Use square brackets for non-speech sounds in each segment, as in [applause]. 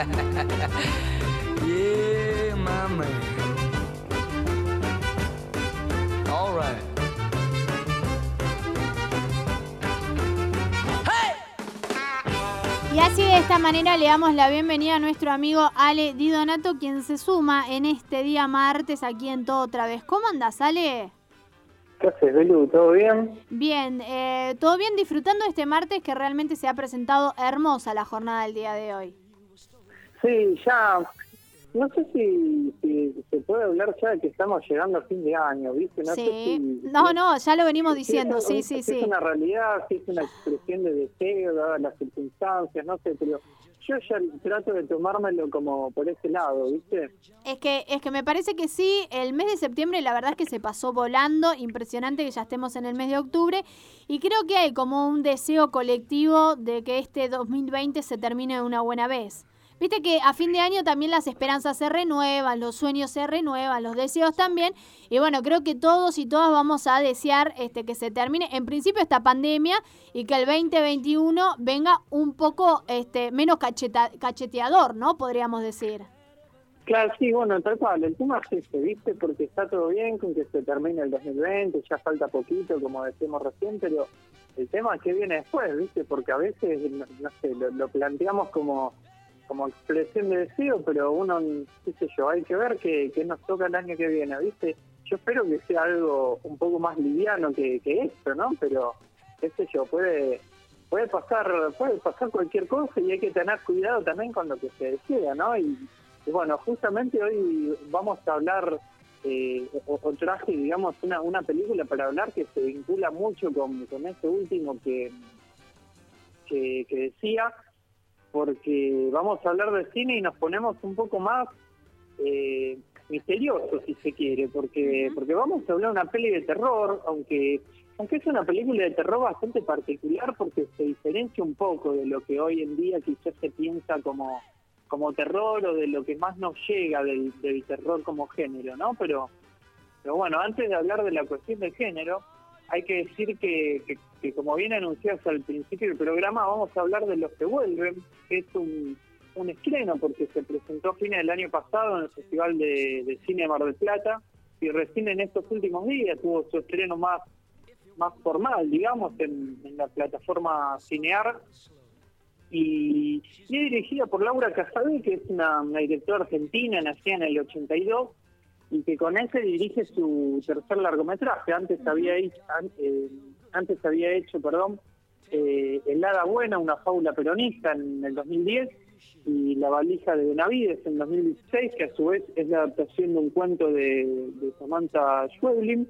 [laughs] yeah, my man. All right. Y así de esta manera le damos la bienvenida a nuestro amigo Ale Di Donato, quien se suma en este día martes aquí en Todo Otra Vez. ¿Cómo andas, Ale? ¿Qué haces, Belu? ¿Todo bien? Bien, eh, todo bien disfrutando este martes que realmente se ha presentado hermosa la jornada del día de hoy. Sí, ya, no sé si, si se puede hablar ya de que estamos llegando a fin de año, ¿viste? No sé sí, si- no, no, ya lo venimos si diciendo, es- sí, si sí, Es sí. una realidad, si es una expresión de deseo, dadas las circunstancias, no sé, pero yo ya trato de tomármelo como por ese lado, ¿viste? Es que, es que me parece que sí, el mes de septiembre la verdad es que se pasó volando, impresionante que ya estemos en el mes de octubre y creo que hay como un deseo colectivo de que este 2020 se termine de una buena vez. Viste que a fin de año también las esperanzas se renuevan, los sueños se renuevan, los deseos también. Y bueno, creo que todos y todas vamos a desear este, que se termine en principio esta pandemia y que el 2021 venga un poco este, menos cacheteador, ¿no? Podríamos decir. Claro, sí, bueno, tal cual, el tema es ese, ¿viste? Porque está todo bien con que se termine el 2020, ya falta poquito, como decimos recién, pero el tema es que viene después, ¿viste? Porque a veces, no, sé, lo planteamos como como expresión de deseo, pero uno, qué sé yo, hay que ver qué nos toca el año que viene, ¿viste? Yo espero que sea algo un poco más liviano que, esto, ¿no? Pero, qué sé yo, puede puede pasar puede pasar cualquier cosa y hay que tener cuidado también con lo que se desea, ¿no? Y, bueno, justamente hoy vamos a hablar eh, o, traje, digamos, una, una película para hablar que se vincula mucho con, con este último que, que decía, porque vamos a hablar de cine y nos ponemos un poco más eh, misteriosos, si se quiere, porque porque vamos a hablar de una peli de terror, aunque aunque es una película de terror bastante particular porque se diferencia un poco de lo que hoy en día quizás se piensa como como terror o de lo que más nos llega del, del terror como género, ¿no? Pero, pero bueno, antes de hablar de la cuestión del género, hay que decir que, que, que como bien anunciaste al principio del programa, vamos a hablar de Los que vuelven, que es un, un estreno porque se presentó a fines del año pasado en el Festival de, de Cine de Mar del Plata y recién en estos últimos días tuvo su estreno más más formal, digamos, en, en la plataforma Cinear. Y, y es dirigida por Laura Casabé, que es una, una directora argentina, nacida en el 82, y que con ese dirige su tercer largometraje. Antes había hecho, eh, antes había hecho perdón, eh, El Hada Buena, una fábula peronista en el 2010, y La valija de Benavides en 2016, que a su vez es la adaptación de un cuento de, de Samantha Schweblin.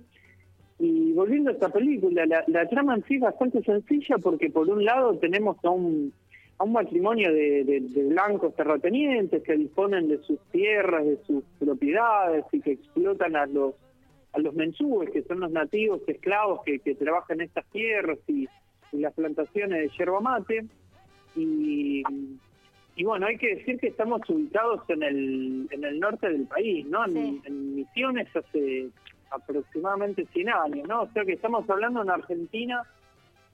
Y volviendo a esta película, la, la trama en sí es bastante sencilla porque por un lado tenemos a un, a un matrimonio de, de- de blancos terratenientes que disponen de sus tierras, de sus propiedades y que explotan a los a los mensúes, que son los nativos esclavos que, que trabajan en estas tierras y, y las plantaciones de yerba mate. Y, y bueno, hay que decir que estamos ubicados en el, en el norte del país, ¿no? En, Sí. en Misiones hace aproximadamente 100 años, ¿no? O sea que estamos hablando de una Argentina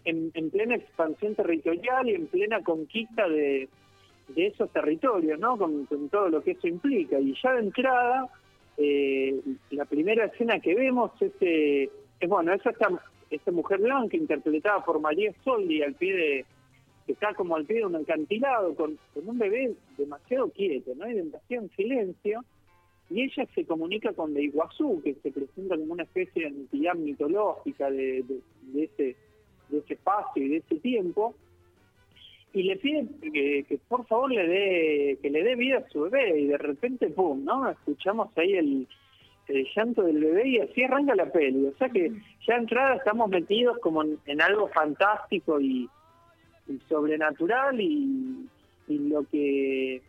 en, en plena expansión territorial y en plena conquista de, de esos territorios, ¿no? Con, con todo lo que eso implica. Y ya de entrada, eh, la primera escena que vemos es, eh, es bueno, es esta, esta mujer blanca interpretada por María Soldi al pie de que está como al pie de un acantilado con, un bebé demasiado quieto, ¿no? Y demasiado en silencio. Y ella se comunica con de Iguazú, que se presenta como una especie de entidad mitológica de, de ese, de ese espacio y de ese tiempo, y le pide que, que por favor le dé que le dé vida a su bebé, y de repente, pum, ¿no? Escuchamos ahí el, el llanto del bebé y así arranca la peli. O sea que ya entrada estamos metidos como en, en algo fantástico y, y sobrenatural y, y lo que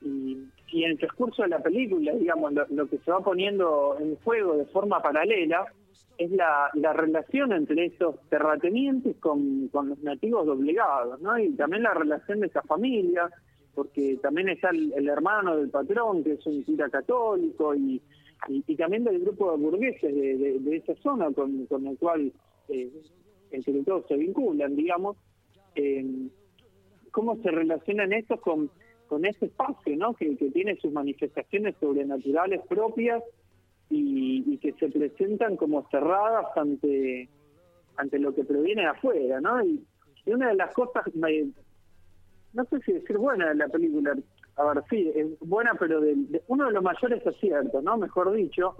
y, y en el transcurso de la película, digamos, lo, que se va poniendo en juego de forma paralela es la, la relación entre esos terratenientes con, con los nativos doblegados, ¿no? Y también la relación de esa familia, porque también está el, hermano del patrón, que es un cura católico, y, y, también del grupo de burgueses de, de- de esa zona con, con el cual, eh, entre todos se vinculan, digamos. Eh, ¿Cómo se relacionan estos con, con ese espacio, ¿no? Que, tiene sus manifestaciones sobrenaturales propias y, que se presentan como cerradas ante ante lo que proviene de afuera, ¿no? Y, una de las cosas, no sé si decir buena de la película, a ver, sí, es buena, pero de, de- uno de los mayores aciertos, ¿no? Mejor dicho,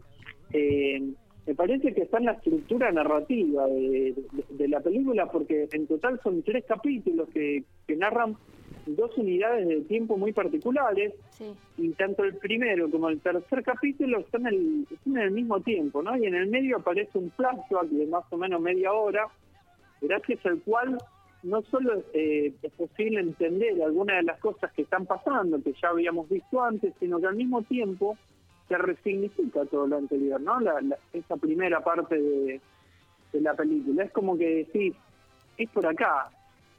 eh, me parece que está en la estructura narrativa de, de- de la película, porque en total son tres capítulos que, que narran dos unidades de tiempo muy particulares, Sí. y tanto el primero como el tercer capítulo están en el, están en el mismo tiempo, ¿no? Y en el medio aparece un flashback de más o menos media hora, gracias al cual no solo eh, es posible entender algunas de las cosas que están pasando, que ya habíamos visto antes, sino que al mismo tiempo se resignifica todo lo anterior, ¿no? La, la- esa primera parte de, la película. Es como que decís, es por acá.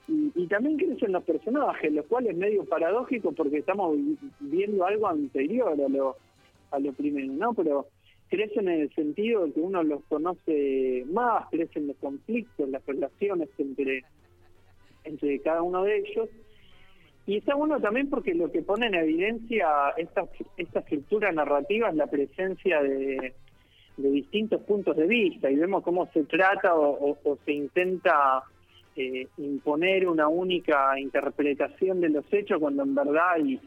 Y, también crecen los personajes, lo cual es medio paradójico porque estamos vi- viendo algo anterior a lo, a lo primero, ¿no? Pero crecen en el sentido de que uno los conoce más, crecen los conflictos, las relaciones entre, entre cada uno de ellos. Y está bueno también porque lo que pone en evidencia esta, esta estructura narrativa es la presencia de, de distintos puntos de vista y vemos cómo se trata o, o- se intenta eh, imponer una única interpretación de los hechos cuando en verdad hay,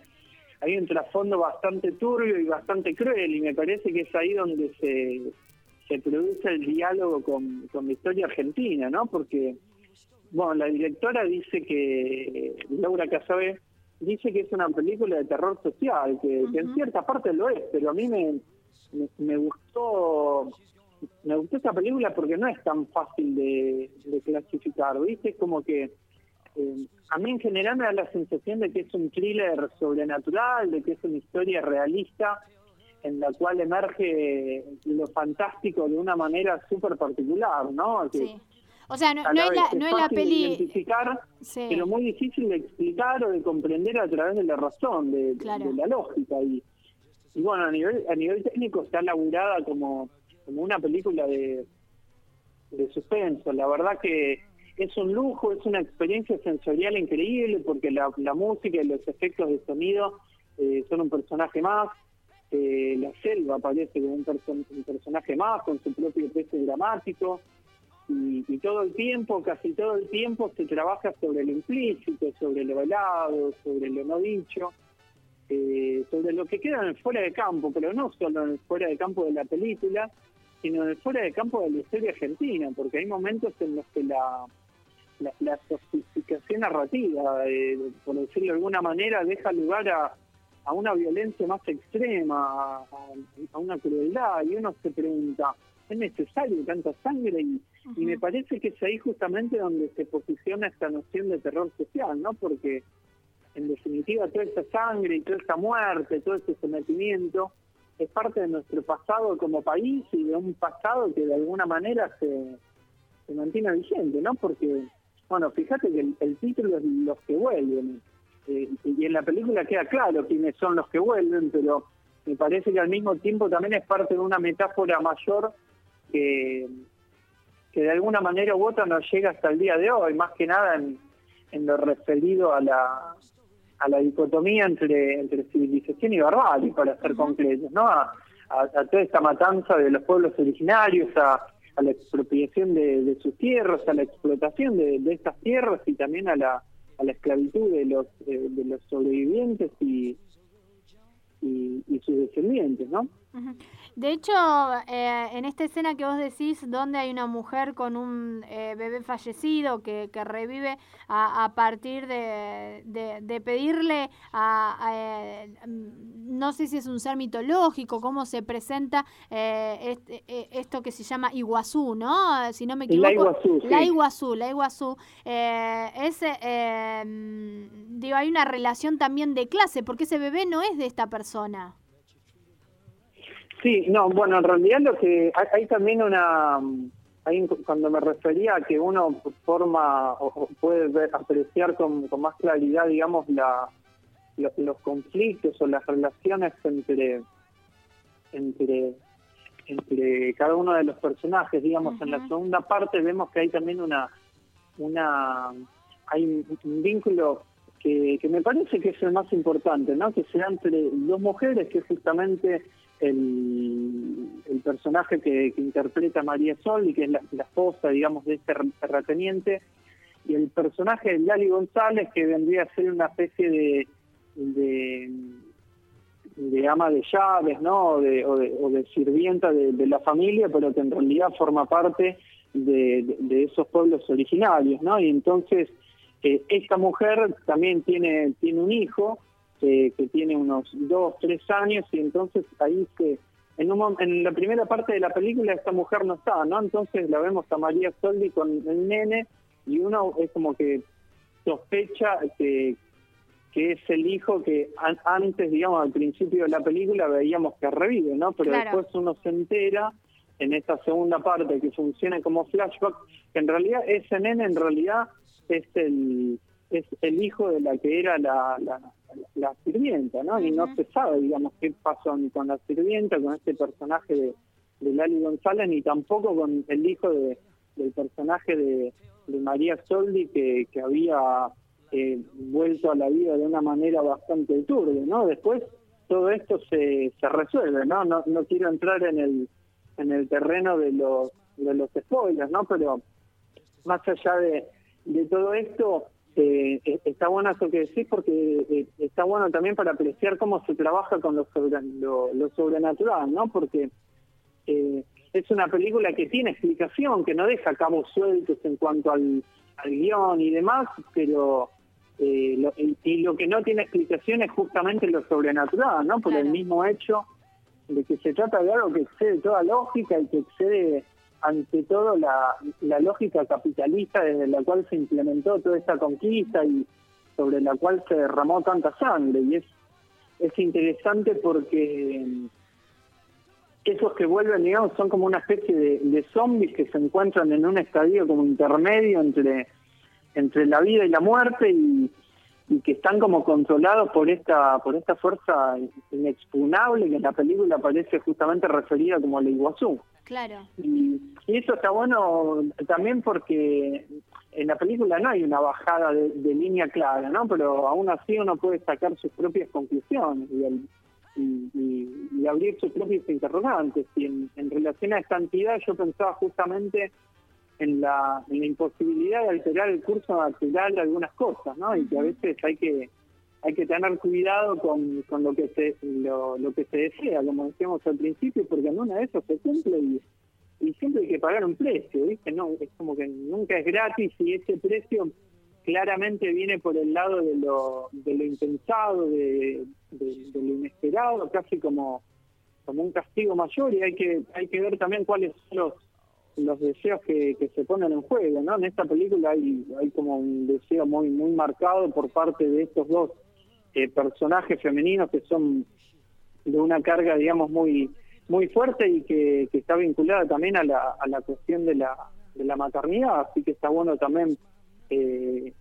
hay un trasfondo bastante turbio y bastante cruel y me parece que es ahí donde se, se produce el diálogo con, con la historia argentina, ¿no? Porque, bueno, la directora dice que, Laura Casabe, dice que es una película de terror social, que, que en cierta parte lo es, pero a mí me, me, me gustó me gustó esta película porque no es tan fácil de, de clasificar, ¿viste? Como que eh, a mí en general me da la sensación de que es un thriller sobrenatural, de que es una historia realista en la cual emerge lo fantástico de una manera súper particular, ¿no? Que Sí. O sea, no, no es la, no es la peli... identificar, Sí. pero muy difícil de explicar o de comprender a través de la razón, de, de- Claro. de la lógica. Y, y bueno, a nivel a nivel técnico está laburada como, como una película de, de suspenso. La verdad que es un lujo, es una experiencia sensorial increíble porque la, la música y los efectos de sonido eh, son un personaje más. Eh, la selva aparece como un, perso- un personaje más con su propio peso dramático y, y todo el tiempo, casi todo el tiempo, se trabaja sobre lo implícito, sobre lo velado, sobre lo no dicho, eh, sobre lo que queda en el fuera de campo, pero no solo en el fuera de campo de la película, sino en el fuera de campo de la historia argentina, porque hay momentos en los que la, la, sofisticación narrativa, eh, por decirlo de alguna manera, deja lugar a, a una violencia más extrema, a una crueldad, y uno se pregunta, ¿es necesario tanta sangre? Y, y me parece que es ahí justamente donde se posiciona esta noción de terror social, ¿no? Porque en definitiva toda esa sangre y toda esa muerte, todo ese sometimiento es parte de nuestro pasado como país y de un pasado que de alguna manera se, se mantiene vigente, ¿no? Porque, bueno, fíjate que el, el título es Los que vuelven, eh, y en la película queda claro quiénes son los que vuelven, pero me parece que al mismo tiempo también es parte de una metáfora mayor que, que de alguna manera u otra nos llega hasta el día de hoy, más que nada en, en lo referido a la a la dicotomía entre, entre civilización y barbarie, para ser concretos, ¿no? A, a- a toda esta matanza de los pueblos originarios, a, a la expropiación de, de sus tierras, a la explotación de, de estas tierras y también a la, a la esclavitud de los, eh, de los sobrevivientes y, y, y sus descendientes, ¿no? De hecho, eh, en esta escena que vos decís, donde hay una mujer con un eh, bebé fallecido que, que revive a, a partir de, de- pedirle a, a, eh, no sé si es un ser mitológico, cómo se presenta eh, este- esto que se llama Iguazú, ¿no? Si no me equivoco. La Iguazú, La. Iguazú, la Iguazú. Eh, ese, eh, mm, digo, hay una relación también de clase, porque ese bebé no es de esta persona. Sí, no, bueno, en realidad lo que hay, hay también una, hay cuando me refería a que uno forma o o puede ver- apreciar con, con más claridad, digamos, la, lo- los conflictos o las relaciones entre entre entre cada uno de los personajes, digamos, en la segunda parte vemos que hay también una una hay un, un vínculo que, me parece que es el más importante, ¿no? Que sea entre dos mujeres, que es justamente el, el personaje que, interpreta María Sol y que es la, esposa, digamos, de este terrateniente, y el personaje de Lali González, que vendría a ser una especie de, de, ama de llaves, ¿no? O de, o de, sirvienta de, la familia, pero que en realidad forma parte de, de esos pueblos originarios, ¿no? Y entonces esta mujer también tiene, tiene un hijo que tiene unos dos, tres años y entonces ahí que en, un, en la primera parte de la película esta mujer no está, ¿no? Entonces la vemos a María Soldi con el nene y uno es como que sospecha que, que es el hijo que antes, digamos, al principio de la película veíamos que revive, ¿no? Pero después uno se entera en esta segunda parte que funciona como flashback, que en realidad ese nene en realidad es el es el hijo de la que era la, la, sirvienta, ¿no? Y no se sabe, digamos, qué pasó ni con la sirvienta, con este personaje de, de Lali González, ni tampoco con el hijo de, del personaje de, de María Soldi, que, que había eh, vuelto a la vida de una manera bastante turbia, ¿no? Después todo esto se, se resuelve, ¿no? ¿no? No quiero entrar en el, en el terreno de los, de los spoilers, ¿no? Pero más allá de de todo esto, eh, eh, está bueno eso que decís porque eh, está bueno también para apreciar cómo se trabaja con lo, lo, sobrenatural, ¿no? Porque es una película que tiene explicación, que no deja cabos sueltos en cuanto al, guion y demás, pero lo, y, lo que no tiene explicación es justamente lo sobrenatural, ¿no? Por el mismo hecho de que se trata de algo que excede toda lógica y que excede ante todo la, lógica capitalista desde la cual se implementó toda esta conquista y sobre la cual se derramó tanta sangre. Y es, es interesante porque esos que vuelven, digamos, son como una especie de, de zombies que se encuentran en un estadio como intermedio entre, entre la vida y la muerte y, y que están como controlados por esta por esta fuerza inexpugnable que en la película parece justamente referida como la Iguazú. Claro. Y, eso está bueno también porque en la película no hay una bajada de, línea clara, ¿no? Pero aún así uno puede sacar sus propias conclusiones y, y, abrir sus propios interrogantes. Y en, en relación a esta entidad yo pensaba justamente en la, imposibilidad de alterar el curso natural de algunas cosas, ¿no? Y que a veces hay que hay que tener cuidado con, con lo que se lo, que se desea, como decíamos al principio, porque en una de esas se cumple y, y siempre hay que pagar un precio, ¿viste? No, es como que nunca es gratis y ese precio claramente viene por el lado de lo, de lo impensado, de, de, lo inesperado, casi como, como un castigo mayor y hay que, hay que ver también cuáles son los los deseos que, que, se ponen en juego, ¿no? En esta película hay, hay como un deseo muy muy marcado por parte de estos dos eh, personajes femeninos que son de una carga, digamos, muy muy fuerte y que, que está vinculada también a la, a la cuestión de la, de la maternidad, así que está bueno también eh,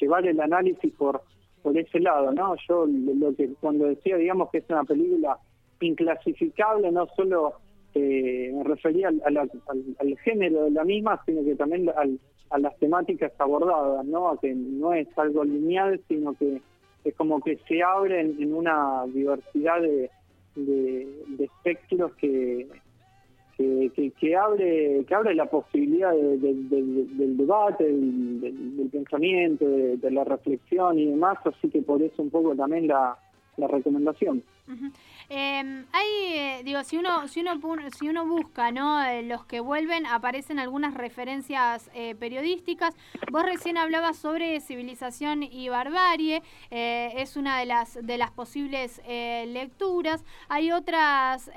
llevar el análisis por por ese lado, ¿no? Yo lo que cuando decía, digamos, que es una película inclasificable, no solo eh, me refería al, género de la misma, sino que también a las temáticas abordadas, ¿no? A que no es algo lineal, sino que es como que se abre en, una diversidad de, espectros que, que, abre que abre la posibilidad del debate, del, pensamiento, de, la reflexión y demás, así que por eso un poco también la, la recomendación. Em, hay, eh, digo, si uno, si uno, si uno busca, ¿no? Eh, los que vuelven, aparecen algunas referencias eh, periodísticas. Vos recién hablabas sobre civilización y barbarie, es una de las, de las posibles lecturas. Hay otras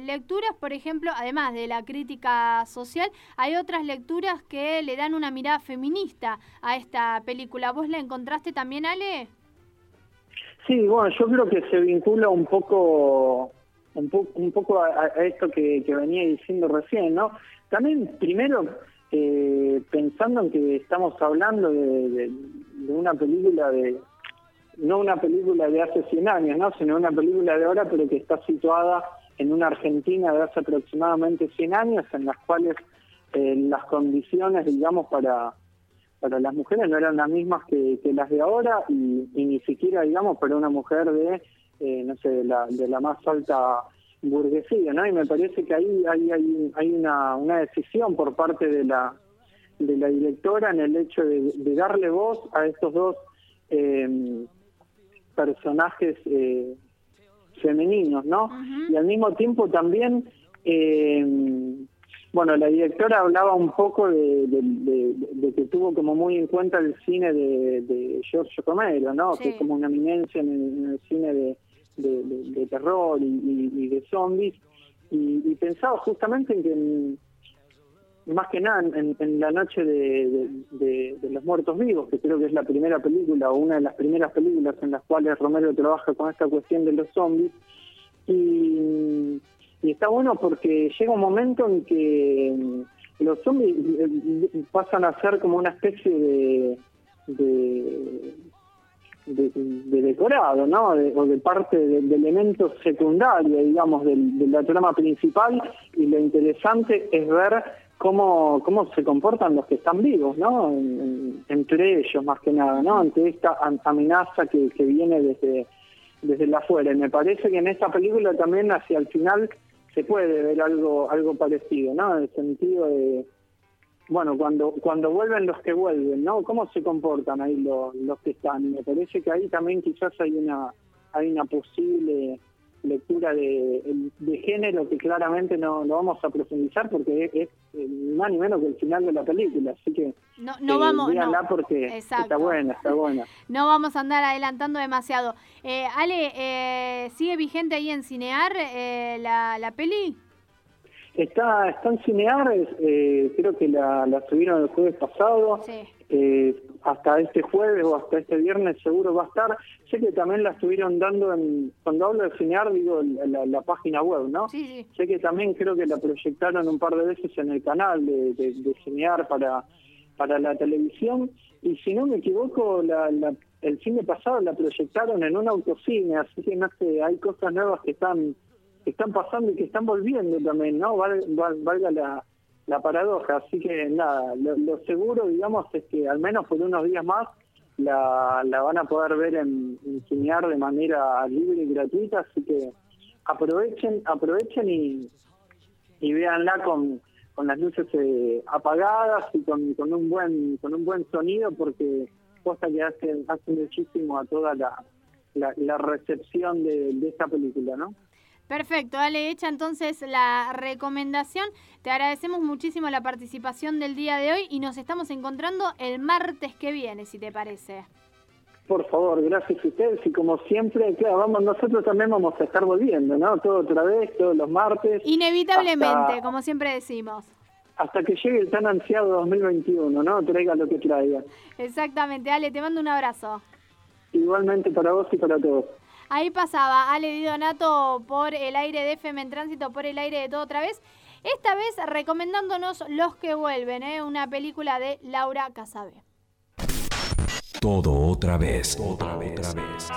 lecturas, por ejemplo, además de la crítica social, hay otras lecturas que le dan una mirada feminista a esta película. ¿Vos la encontraste también, Ale? Sí, bueno, yo creo que se vincula un poco un, poco a, esto que, venía diciendo recién, ¿no? También, primero, eh, pensando en que estamos hablando de, una película de, no una película de hace 100 años, ¿no? Sino una película de ahora, pero que está situada en una Argentina de hace aproximadamente 100 años, en las cuales eh, las condiciones, digamos, para para las mujeres no eran las mismas que, las de ahora y, ni siquiera, digamos, para una mujer de, eh, no sé, de la, de la más alta burguesía, ¿no? Y me parece que ahí hay, hay, hay una, una decisión por parte de la, de la directora en el hecho de, darle voz a estos dos eh, personajes eh, femeninos, ¿no? Y al mismo tiempo también, eh, bueno, la directora hablaba un poco de, que tuvo como muy en cuenta el cine de, Giorgio Romero, ¿no? Que es como una eminencia en el, cine de, terror y, de zombies. Y, pensaba justamente en que más que nada en, la noche de, los muertos vivos, que creo que es la primera película o una de las primeras películas en las cuales Romero trabaja con esta cuestión de los zombies. Y y está bueno porque llega un momento en que mm, los zombies eh, pasan a ser como una especie de, de, decorado, ¿no? o de parte de, de elementos secundarios, digamos, de, la trama principal. Y lo interesante es ver cómo, cómo se comportan los que están vivos, ¿no? entre ellos, más que nada, ¿no? Ante esta amenaza que, que viene desde, desde la afuera. Y me parece que en esta película también hacia el final se puede ver algo algo parecido, ¿no? En el sentido de, bueno, cuando cuando vuelven los que vuelven, ¿no? ¿Cómo se comportan ahí los, los que están? Me parece que ahí también quizás hay una hay una posible lectura de, de género que claramente no, no vamos a profundizar porque es, más ni menos que el final de la película, así que no, no vamos no. porque está buena, está buena. [laughs] No vamos a andar adelantando demasiado. Eh, Ale, eh, ¿sigue vigente ahí en Cinear eh, la, la peli? Está, está en Cinear, eh, creo que la, la subieron el jueves pasado. Sí. Eh, hasta este jueves o hasta este viernes seguro va a estar. Sé que también la estuvieron dando, en, cuando hablo de cinear, digo la, la página web, ¿no? Sí, Sé que también creo que la proyectaron un par de veces en el canal de, de, cinear para, para la televisión. Y si no me equivoco, la, la, el cine pasado la proyectaron en un autocine, así que no sé, hay cosas nuevas que están que están pasando y que están volviendo también, ¿no? valga la, la paradoja. Así que nada, lo, seguro, digamos, es que al menos por unos días más la, la van a poder ver en, en de manera libre y gratuita. Así que aprovechen, aprovechen y, y véanla con, con las luces eh, apagadas y con, con un buen con un buen sonido porque cosa que hace, hace muchísimo a toda la, la, recepción de, de esta película, ¿no? Perfecto, dale hecha entonces la recomendación. Te agradecemos muchísimo la participación del día de hoy y nos estamos encontrando el martes que viene, si te parece. Por favor, gracias a ustedes y como siempre, claro, vamos, nosotros también vamos a estar volviendo, ¿no? Todo otra vez, todos los martes. Inevitablemente, como siempre decimos. Hasta que llegue el tan ansiado 2021, ¿no? Traiga lo que traiga. Exactamente, Ale, te mando un abrazo. Igualmente para vos y para todos. Ahí pasaba Ale Di Donato por el aire de FM en Tránsito, por el aire de todo otra vez. Esta vez recomendándonos Los que vuelven, ¿eh? una película de Laura Casabe. Todo otra vez. Otra vez. Otra vez.